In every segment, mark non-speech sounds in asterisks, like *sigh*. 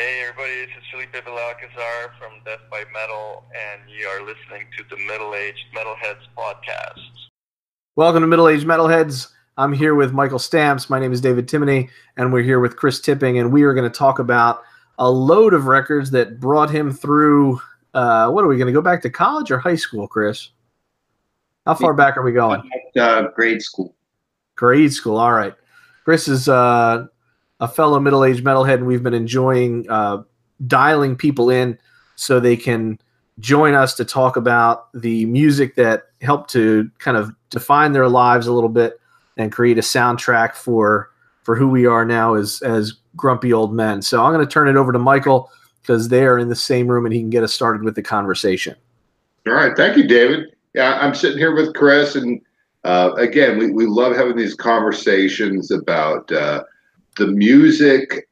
Hey everybody, this is Felipe Belalcazar from Death by Metal, and you are listening to the Middle Aged Metalheads podcast. Welcome to Middle Aged Metalheads. I'm here with Michael Stamps. My name is David Timoney, and we're here with Chris Tipping, and we are going to talk about a load of records that brought him through. Uh, what are we going to go back to college or high school, Chris? How far back are we going? Uh, grade school. Grade school. All right. Chris is uh, a fellow middle-aged metalhead, and we've been enjoying uh, dialing people in so they can join us to talk about the music that helped to kind of define their lives a little bit and create a soundtrack for for who we are now as as grumpy old men. So I'm going to turn it over to Michael because they are in the same room and he can get us started with the conversation. All right, thank you, David. Yeah, I'm sitting here with Chris, and uh, again, we, we love having these conversations about uh, the music,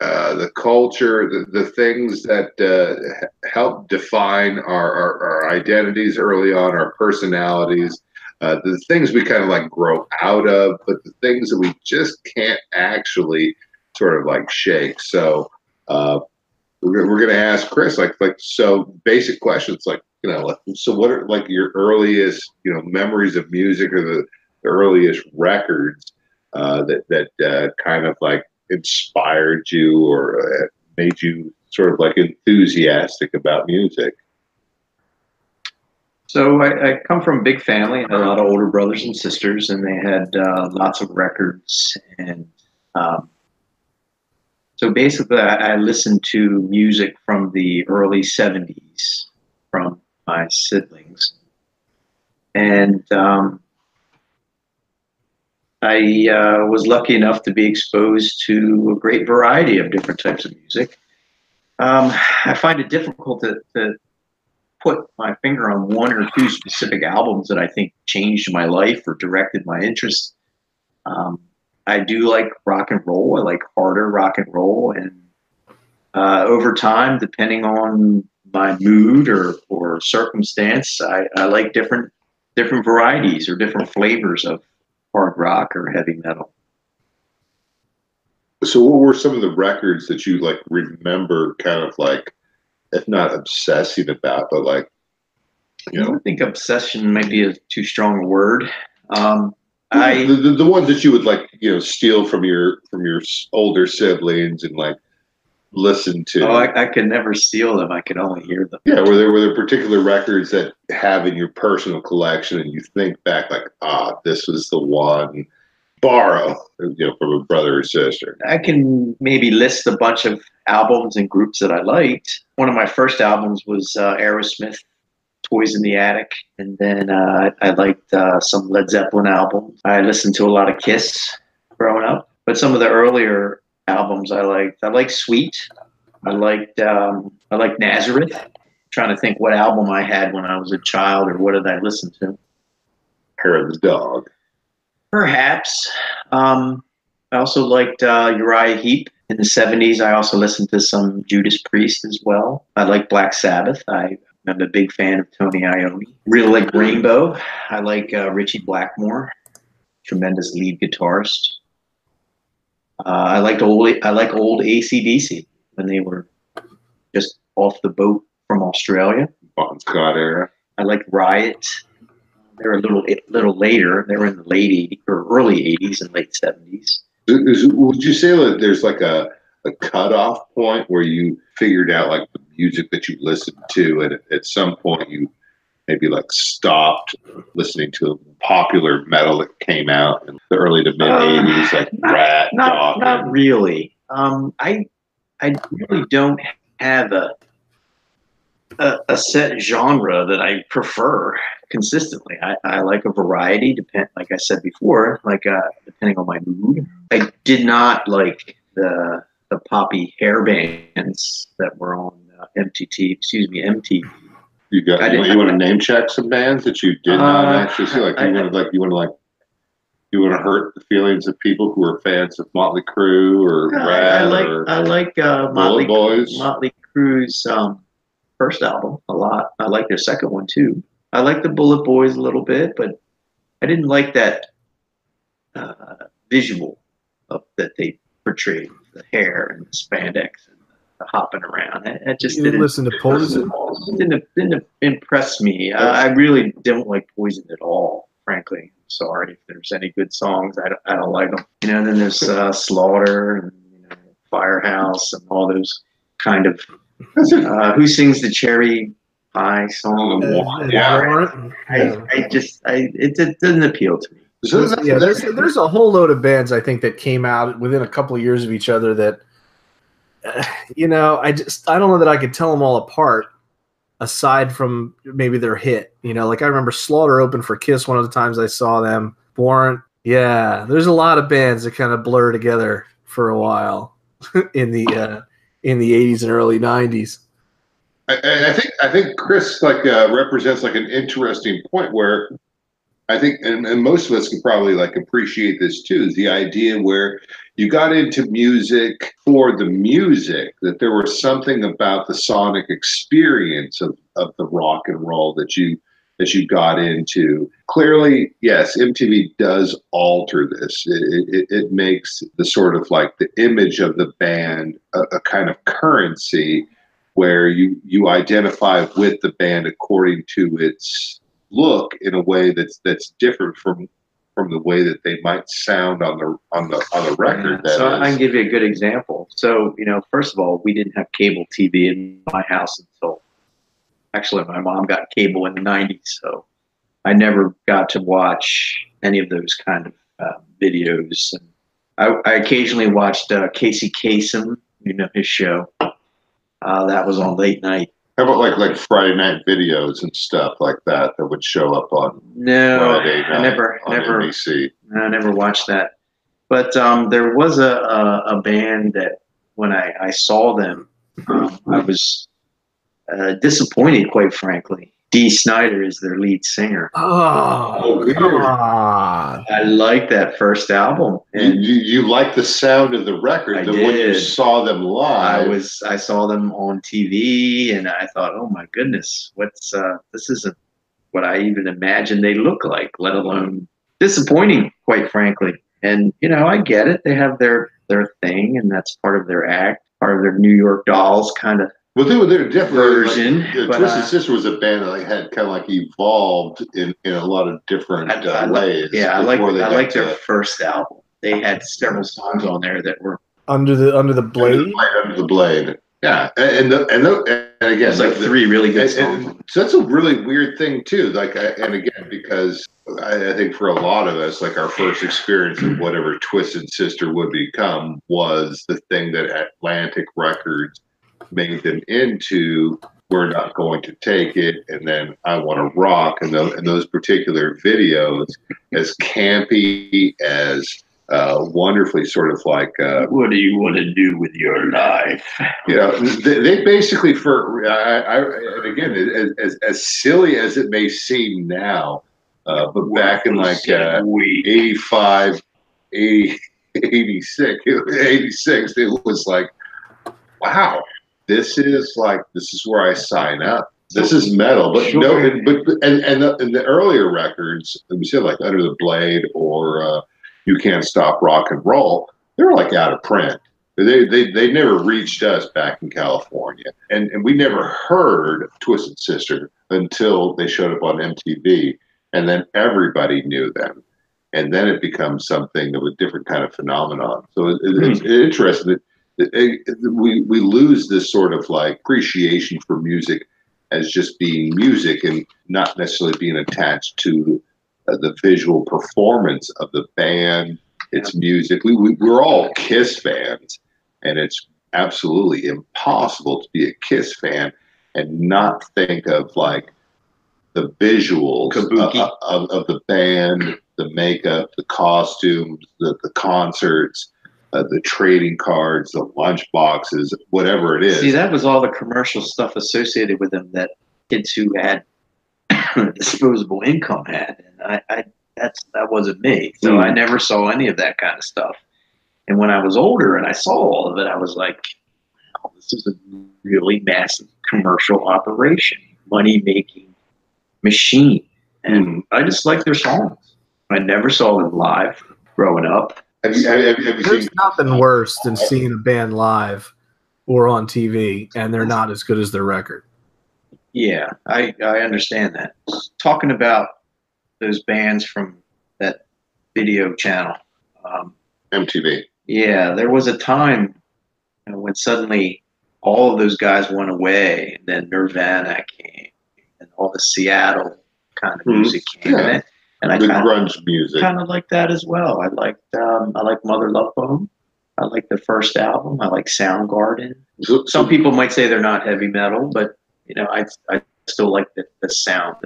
uh, the culture, the, the things that uh, help define our, our, our, identities early on, our personalities, uh, the things we kind of like grow out of, but the things that we just can't actually sort of like shake. So uh, we're, we're going to ask Chris, like, like so basic questions, like, you know, like, so what are like your earliest, you know, memories of music or the, the earliest records uh, that that uh, kind of like inspired you or uh, made you sort of like enthusiastic about music? So I, I, come from a big family. Had a lot of older brothers and sisters, and they had uh, lots of records. And um, so basically, I, I, listened to music from the early '70s from my siblings, and um, I uh, was lucky enough to be exposed to a great variety of different types of music. Um, I find it difficult to, to, put my finger on one or two specific albums that I think changed my life or directed my interest. Um, I do like rock and roll. I like harder rock and roll, and uh, over time, depending on my mood or, or circumstance, I, I like different different varieties or different flavors of hard rock or heavy metal. So, what were some of the records that you like remember, kind of like, if not obsessing about, but like, you know? I think obsession might be a too strong a word. Um, I the, the, the ones that you would like, you know, steal from your from your older siblings and like listen to. Oh, I, I could never steal them. I could only hear them. Yeah, were there were there particular records that have in your personal collection, and you think back like, ah, this was the one. Borrow, you know, from a brother or sister. I can maybe list a bunch of albums and groups that I liked. One of my first albums was uh, Aerosmith, Toys in the Attic, and then uh, I liked uh, some Led Zeppelin albums. I listened to a lot of Kiss growing up, but some of the earlier albums I liked. I like Sweet. I liked um, I like Nazareth. I'm trying to think what album I had when I was a child or what did I listen to? The Dog. Perhaps. Um, I also liked uh, Uriah Heep in the 70s. I also listened to some Judas Priest as well. I like Black Sabbath. I, am a big fan of Tony Iommi. Really like Rainbow. I like uh, Ritchie Blackmore, tremendous lead guitarist. Uh, I liked old. I like old ACDC when they were just off the boat from Australia. Bon Scott era. I like Riot. They're a little little later. They were in the late 80s or early 80s and late 70s. Would you say that there's like a a cutoff point where you figured out like the music that you listened to, and at some point you maybe like stopped listening to popular metal that came out in the early to mid '80s, uh, like not, Ratt, not, not really. Um, I I really don't have a, a, a set genre that I prefer consistently. I, I like a variety, depend like I said before, like uh, depending on my mood. I did not like the the poppy hair bands that were on uh, MTT, excuse me, MTV you got. You, you, want to name check some bands that you did not uh, actually see? Like you want to like you want to like you want to hurt the feelings of people who are fans of Motley Crue or yeah, Ratt I like or I like uh, Motley Boys. Motley Crue's um, first album a lot. I like their second one too. I like the Bullet Boys a little bit, but I didn't like that uh, visual of that they portrayed the hair and the spandex. Hopping around. It, it just You didn't listen to Poison? *laughs* didn't didn't impress me. Uh, I really don't like Poison at all. Frankly, sorry if there's any good songs. I don't, I don't like them. You know, then there's uh, Slaughter and you know, Firehouse and all those kind of. Uh, who sings the Cherry Pie song? Uh, Yeah. Yeah. I, I just I it, it doesn't appeal to me. So that's- yeah, there's there's a whole load of bands I think that came out within a couple of years of each other that, *sighs* you know, I just I don't know that I could tell them all apart. Aside from maybe their hit, you know, like I remember Slaughter open for Kiss one of the times I saw them. Warrant, yeah, there's a lot of bands that kind of blur together for a while *laughs* in the uh, in the 80s and early 90s. I, I think I think Chris like uh, represents like an interesting point where I think and, and most of us can probably like appreciate this too is the idea where you got into music for the music that there was something about the sonic experience of, of the rock and roll that you that you got into. Clearly yes mtv does alter this. It, it, it makes the sort of like the image of the band a, a kind of currency where you you identify with the band according to its look in a way that's that's different from from the way that they might sound on the on the on the record. Yeah, that so I can give you a good example. So, you know, first of all, we didn't have cable TV in my house until actually my mom got cable in the 90s. So I never got to watch any of those kind of uh, videos. And I, I occasionally watched uh, Casey Kasem, you know, his show. Uh, that was on late night. How about like like Friday night videos and stuff like that that would show up on No, Friday night I never, on never, NBC? I never watched that. But um, there was a, a, a band that when I, I saw them, um, I was uh, disappointed, quite frankly. Dee Snider is their lead singer. Oh, Oh, weird. come. I like that first album, You, and you, you like the sound of the record. I that when you did. saw them live, I was I saw them on TV, and I thought, oh my goodness, what's uh, this isn't what I even imagined they look like, let alone disappointing, quite frankly. And you know, I get it; they have their their thing, and that's part of their act, part of their New York Dolls kind of well, they were they're definitely version. Like, yeah, but, Twisted uh, Sister was a band that like, had kind of like evolved in, in a lot of different I- uh, I like- ways. yeah, I like I like their to- first album. They had several songs on there that were Under the under the blade. Under the blade. Yeah, and and, the, and, the, and again, it's like the- three really good and- songs. so that's a really weird thing too. Like, I, and again, because I, I think for a lot of us, like our first experience of whatever Twisted Sister would become was the thing that Atlantic Records made them into. We're not going to take it, and then I want to rock. And those, and those particular videos, as campy as uh, wonderfully sort of like uh, What do you want to do with your life? you know, they, they basically for I, I and again as, as as silly as it may seem now, uh, but back in like uh, 85, 80, *laughs* 86, 86, it was like, wow, this is like this is where I sign up. This is metal, but no, Sure. and, but and and the, and the earlier records, let me say like Under the Blade or uh, You Can't Stop Rock and Roll, they were like out of print. They, they, they never reached us back in California. And, and we never heard Twisted Sister until they showed up on MTV. And then everybody knew them. And then it becomes something of a different kind of phenomenon. So it, it- it's interesting that, we, we lose this sort of like appreciation for music as just being music and not necessarily being attached to uh, the visual performance of the band, its music. We, we, we're all Kiss fans, and it's absolutely impossible to be a Kiss fan and not think of like the visuals of, of, of the band, the makeup, the costumes, the, the concerts, uh, the trading cards, the lunch boxes, whatever it is. See, that was all the commercial stuff associated with them that kids who had *coughs* disposable income had, and I, I that's that wasn't me. So Mm. I never saw any of that kind of stuff. And when I was older and I saw all of it, I was like, oh, "This is a really massive commercial operation, money making machine." And I just like their songs. I never saw them live growing up. Have you, have, you- have you There's seen? nothing worse than seeing a band live or on TV, and they're not as good as their record. Yeah, I, I understand that. Talking about those bands from that video channel, um, MTV. yeah, there was a time you know, when suddenly all of those guys went away, and then Nirvana came, and all the Seattle kind of Mhm. music came, Yeah. and, and I The kind of grunge music. kind of like that as well. I liked um, I like Mother Love Bone. I like the first album. I like Soundgarden. So- Some people might say they're not heavy metal, but you know, I I still like the, the sound.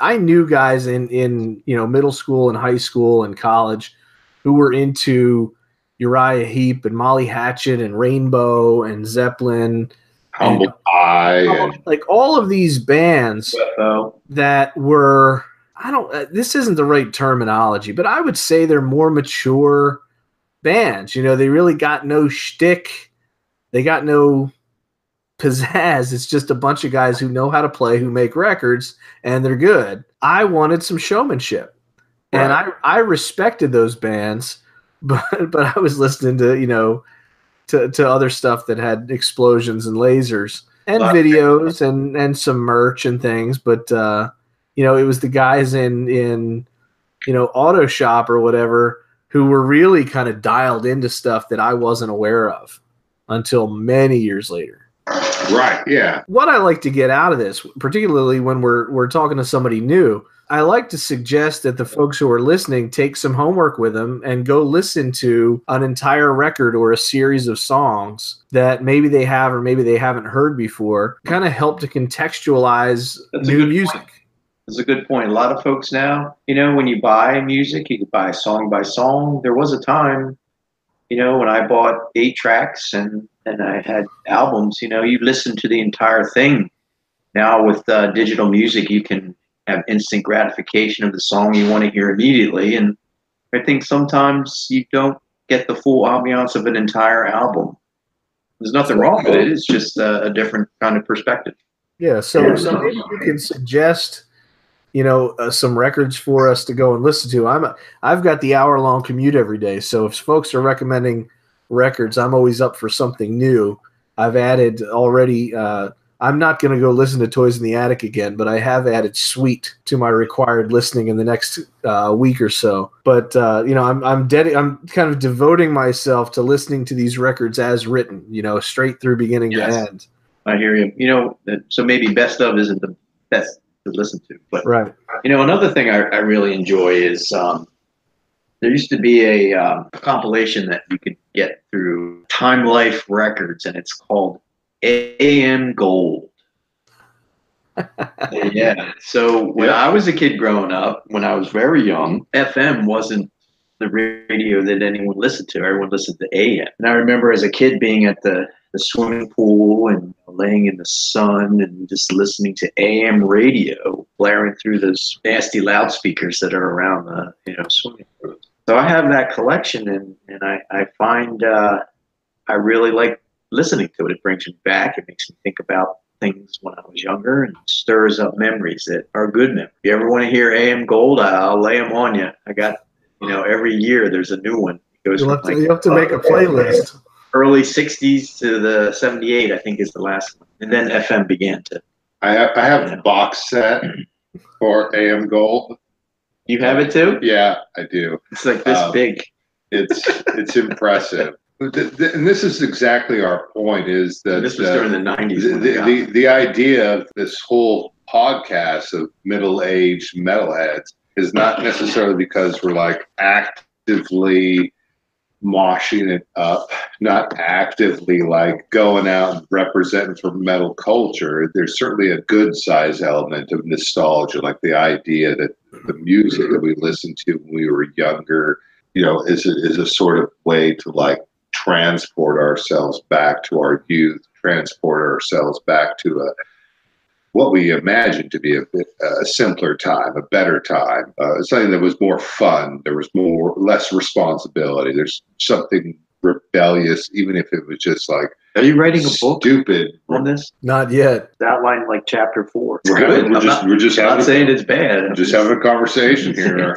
I knew guys in in you know middle school and high school and college who were into Uriah Heep and Molly Hatchet and Rainbow and Zeppelin, Humble Pie. Like all of these bands UFO. that were I don't uh, this isn't the right terminology, but I would say they're more mature bands. You know, they really got no shtick, they got no pizzazz. It's just a bunch of guys who know how to play, who make records, and they're good. I wanted some showmanship, and I I respected those bands, *laughs* but but I was listening to you know to to other stuff that had explosions and lasers and videos and and some merch and things, but uh, you know it was the guys in in you know auto shop or whatever who were really kind of dialed into stuff that I wasn't aware of until many years later right. Yeah. what I like to get out of this, particularly when we're we're talking to somebody new, I like to suggest that the folks who are listening take some homework with them and go listen to an entire record or a series of songs that maybe they have or maybe they haven't heard before. Kind of help to contextualize That's new music. point. That's a good point. A lot of folks now, you know, when you buy music, you could buy song by song. There was a time, you know, when I bought eight tracks and and I had albums. You know, you listen to the entire thing. Now with uh, digital music, you can have instant gratification of the song you want to hear immediately, and I think sometimes you don't get the full ambiance of an entire album. There's nothing wrong with it. It's just a, a different kind of perspective. Yeah, so so maybe you can suggest, you know, uh, some records for us to go and listen to. I'm a, I've got the hour long commute every day, so if folks are recommending records, I'm always up for something new. I've added already. Uh, I'm not going to go listen to Toys in the Attic again, but I have added Sweet to my required listening in the next uh, week or so. But uh, you know, I'm I'm dedi- I'm kind of devoting myself to listening to these records as written. You know, straight through beginning Yes. to end. I hear you. You know, so maybe best of isn't the best to listen to, but Right. you know, another thing I, I really enjoy is um, there used to be a um, compilation that you could get through Time Life Records, and it's called AM Gold. *laughs* yeah. So when I was a kid growing up, when I was very young, FM wasn't the radio that anyone listened to. Everyone listened to AM. And I remember as a kid being at the, the swimming pool and laying in the sun and just listening to AM radio blaring through those nasty loudspeakers that are around the you know swimming pool. So I have that collection and, and I, I find uh, I really like listening to it. It brings me back. It makes me think about things when I was younger and stirs up memories that are good memories. If you ever want to hear AM Gold, I'll lay them on you. I got, you know, every year there's a new one. It goes You'll have to, like you have to make a playlist. Early 60s to the 78, I think is the last one. And then FM began to. I have I have a box set for AM Gold. You have it too? Yeah, I do. It's like this Um, big. It's it's impressive. And this is exactly our point: is that This was uh, during the 90s. the, the, the, the idea of this whole podcast of middle-aged metalheads is not necessarily because we're like actively moshing it up, not actively like going out and representing for metal culture. There's certainly a good size element of nostalgia, like the idea that the music that we listened to when we were younger, you know, is a, is a sort of way to like transport ourselves back to our youth, transport ourselves back to a what we imagine to be a, a simpler time, a better time, uh, something that was more fun. There was more less responsibility. There's something rebellious, even if it was just like Are you writing a book stupid. on this? Not yet. It's outlined like chapter four. We're, good. having, we're just not, we're just not having, saying it's bad. I'm just having a conversation *laughs* here.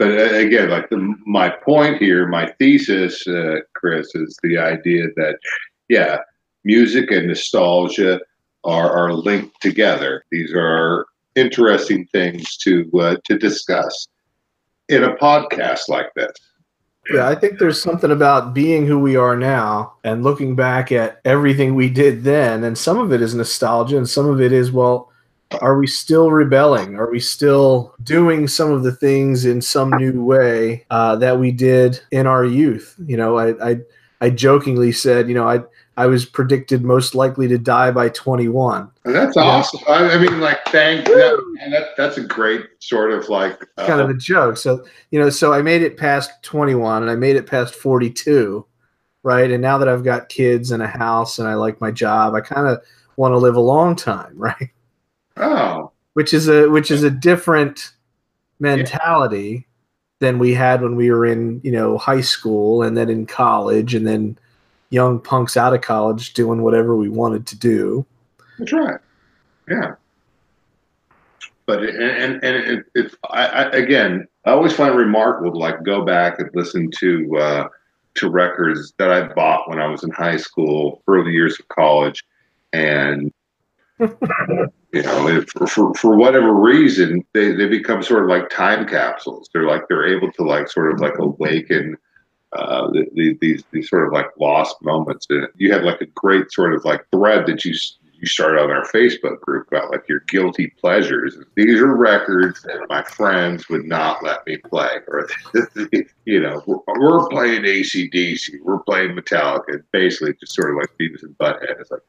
But uh, again, like the, my point here, my thesis, uh, Chris, is the idea that, yeah, music and nostalgia are, are linked together. These are interesting things to uh, to discuss in a podcast like this. Yeah, I think there's something about being who we are now and looking back at everything we did then, and some of it is nostalgia, and some of it is well, are we still rebelling? Are we still doing some of the things in some new way uh, that we did in our youth? You know, I, I I jokingly said, you know, I I was predicted most likely to die by 21. That's Yeah. awesome. I, I mean, like, thank that, that. That's a great sort of like uh, kind of a joke. So, you know, so I made it past 21 and I made it past 42, right? And now that I've got kids and a house and I like my job, I kind of want to live a long time, *laughs* right? oh Which is a which is a different mentality than we had when we were in, you know, high school and then in college and then young punks out of college doing whatever we wanted to do. That's right. Yeah. But it, and and it, it's I, I again I always find it remarkable to like go back and listen to uh, to records that I bought when I was in high school, early years of college, and *laughs* you know for for whatever reason they they become sort of like time capsules. They're like they're able to like sort of like awaken uh, the, the, these these sort of like lost moments. And you have like a great sort of like thread that you you started on our Facebook group about like your guilty pleasures. These are records that my friends would not let me play, or *laughs* you know, we're, we're playing ACDC, we're playing Metallica, basically just sort of like Beavis and Butthead. It's like,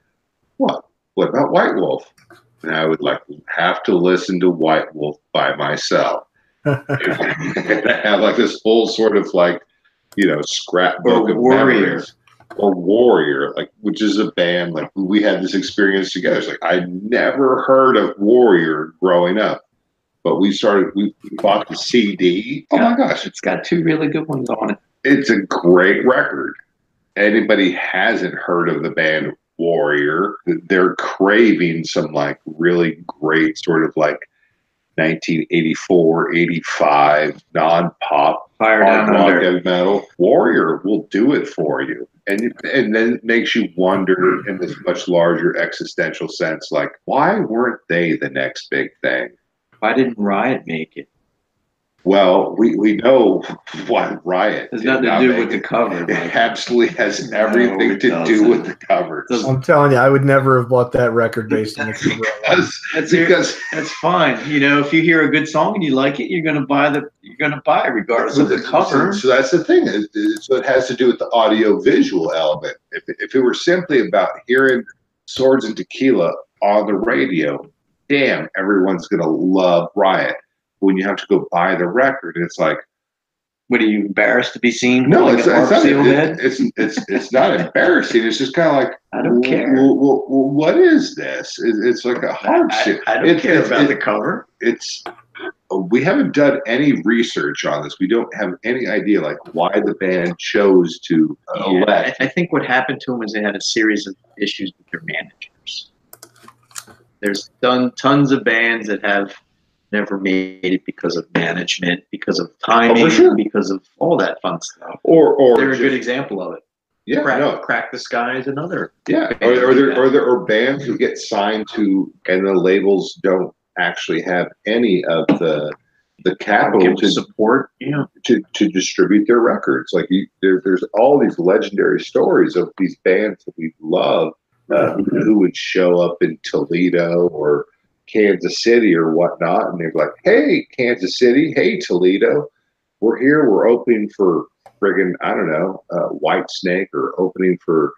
what? What about White Wolf? And I would like have to listen to White Wolf by myself. *laughs* *laughs* and I have like this whole sort of like, you know, scrapbook Or of Warrior. memories. Or Warrior, like which is a band like we had this experience together. It's like I never heard of Warrior growing up, but we started. We bought the CD. Oh my gosh, It's got two really good ones on it. it's a great record. Anybody hasn't heard of the band Warrior, they're craving some like really great sort of like 1984, 85 non-pop Fire hard rock heavy metal. Warrior will do it for you. And and then it makes you wonder in this much larger existential sense, like, why weren't they the next big thing? Why didn't Riot make it? Well, we, we know *laughs* why Riot. Has did nothing to do make with the cover. It Mike. absolutely has everything it to do doesn't. with the covers. Doesn't- I'm telling you, I would never have bought that record based on the cover. Because, That's because That's fine. You know, if you hear a good song and you like it, you're gonna buy the you're gonna buy it regardless of the cover. So that's the thing. It- it- So it has to do with the audio visual element. If, if it were simply about hearing Swords and Tequila on the radio, damn, everyone's going to love Riot. When you have to go buy the record, it's like, What are you embarrassed to be seen? no, it's, it's, not, it- it's, it's, it's not embarrassing. It's just kind of like, I don't care. Well, well, well, what is this? It, it's like a I, hardship. I don't It- care it- about the cover. it's we haven't done any research on this. We don't have any idea like why the band chose to uh, Yeah, elect. I, I think what happened to them is they had a series of issues with their managers. There's done tons of bands that have never made it because of management, because of timing, Oh, sure. because of all that fun stuff. or or They're a good example of it. yeah, Crack, no, Crack the Sky is another. yeah. Or, or there or there are bands who get signed to, and the labels don't actually have any of the the capital to, support. Yeah. to to distribute their records. Like you, there, there's all these legendary stories of these bands that we love uh, who, who would show up in Toledo or Kansas City or whatnot, and they're like, "Hey, Kansas City, hey Toledo, we're here. We're opening for friggin' I don't know, uh, Whitesnake, or opening for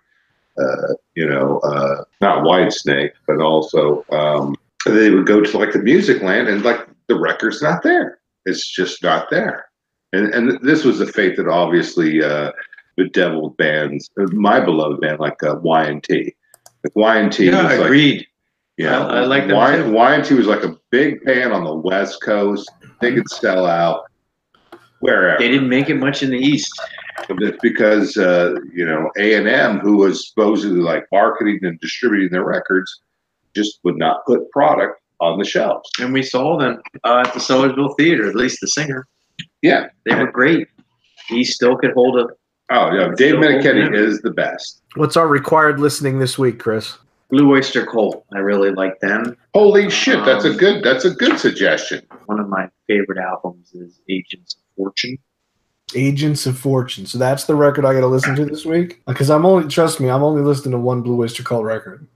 uh, you know, uh, not Whitesnake, but also um, they would go to like the Music Land, and like the record's not there. It's just not there. And and this was the fate that obviously uh, bedeviled bands, uh, my beloved band like uh, Y and T. Like Y and T Yeah, was like agreed. Yeah, I- I like them Y, too. Was like a big band on the West Coast. They could sell out wherever. They didn't make it much in the East. But it's because uh, you know A and M, who was supposedly like marketing and distributing their records, just would not put product on the shelves. And we saw them uh, at the Sellersville Theater, at least the singer. Yeah, They were great. He still could hold a Oh yeah, Dave So, Meniketti yeah. is the best. What's our required listening this week, Chris? Blue Oyster Cult. I really like them. Holy shit, that's a Um, good that's a good suggestion. One of my favorite albums is Agents of Fortune. Agents of Fortune. So that's the record I got to listen to this week. Because I'm only, trust me, I'm only listening to one Blue Oyster Cult record.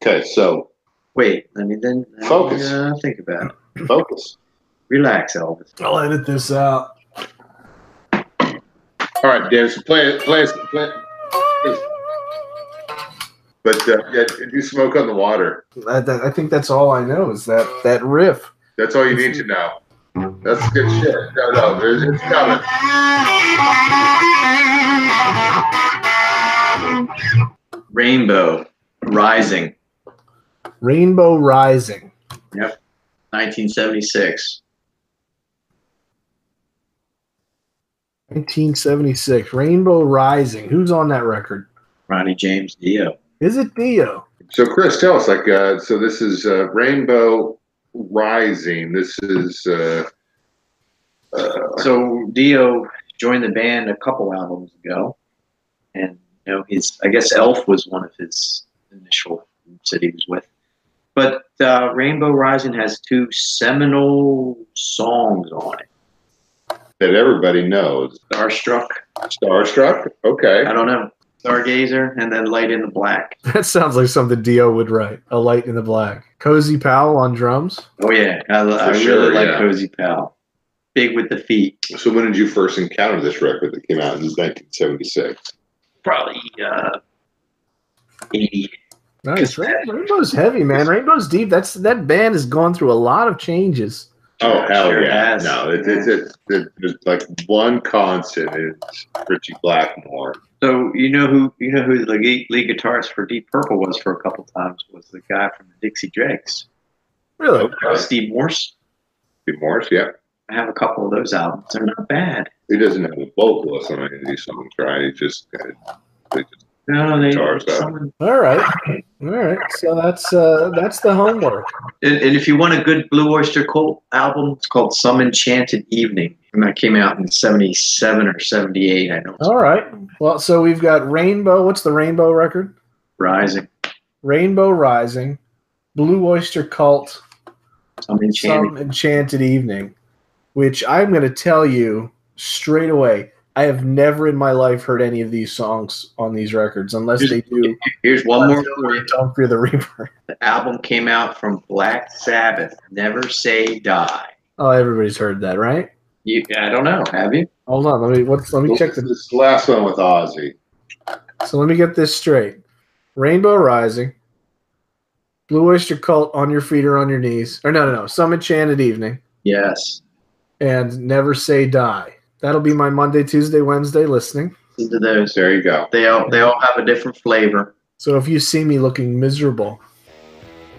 Okay, so Wait, let me then let me, Focus. uh, think about it. *clears throat* focus. Relax, Elvis. I'll edit this out. All right, Dave, so play it, play it, play it. But uh, yeah, do smoke on the water. I, I think that's all I know is that that riff. That's all you need to know. That's good shit. No, no, there's, it's coming. Rainbow Rising, Rainbow Rising. Yep. 1976. 1976. Rainbow Rising. Who's on that record? Ronnie James Dio. Is it Dio? So, Chris, tell us, like, uh, so this is uh, Rainbow Rising. This is, uh, uh, So Dio joined the band a couple albums ago, and you know his I guess Elf was one of his initial groups that he was with. But uh, Rainbow Rising has two seminal songs on it. that everybody knows. Starstruck, Starstruck? Okay. I don't know, Stargazer, and then Light in the Black. *laughs* That sounds like something Dio would write. A Light in the Black. Cozy Powell on drums. Oh yeah, I, I really sure, like yeah. Cozy Powell. Big with the feet. So, when did you first encounter this record that came out in 1976? Probably uh, eighty. Nice. Rainbow's heavy, man. Rainbow's deep. That's that band has gone through a lot of changes. Oh, Sure, hell sure yeah. has. No, it, it, it, it, there's like one constant is Ritchie Blackmore. So you know who you know who the lead, lead guitarist for Deep Purple was for a couple times was the guy from the Dixie Dregs, Really? Okay. Steve Morse. Steve Morse, yeah. I have a couple of those albums. They're not bad. He doesn't have a vocalist on any of these songs, right? He just, uh, they just No, they. Guitars, someone- All right. All right. So that's uh that's the homework. and, and if you want a good Blue Oyster Cult album, it's called Some Enchanted Evening. And that came out in '77 or '78. I know. All right. Well, so we've got Rainbow. What's the Rainbow record? Rising. Rainbow Rising, Blue Oyster Cult, Some Enchanted. Some Enchanted Evening, which I'm going to tell you straight away. I have never in my life heard any of these songs on these records unless they do. Here's one more for you. Don't fear the Reaper. The album came out from Black Sabbath. Never Say Die. Oh, everybody's heard that, right? You, I don't know. Have you? Hold on. Let me what's, let me check the this last one with Ozzy. So let me get this straight. Rainbow Rising, Blue Oyster Cult on your feet or on your knees. Or no, no, no. Some Enchanted Evening Yes. and Never Say Die. That'll be my Monday, Tuesday, Wednesday listening. Listen to those. There you go. They all they all have a different flavor. So if you see me looking miserable,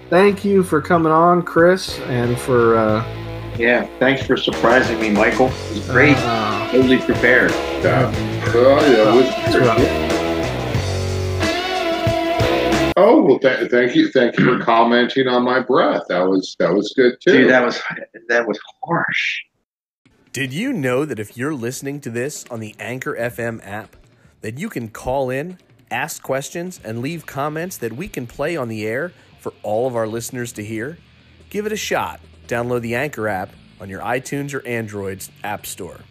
thank you for coming on, Chris, and for uh, Yeah. Thanks for surprising me, Michael. It was great. uh, totally prepared. Yeah. Oh, yeah, it was Oh well, th- thank you, thank you for commenting on my breath. That was that was good too. Dude, that was that was harsh. Did you know that if you're listening to this on the Anchor FM app, that you can call in, ask questions, and leave comments that we can play on the air for all of our listeners to hear? Give it a shot. Download the Anchor app on your iTunes or Android's App Store.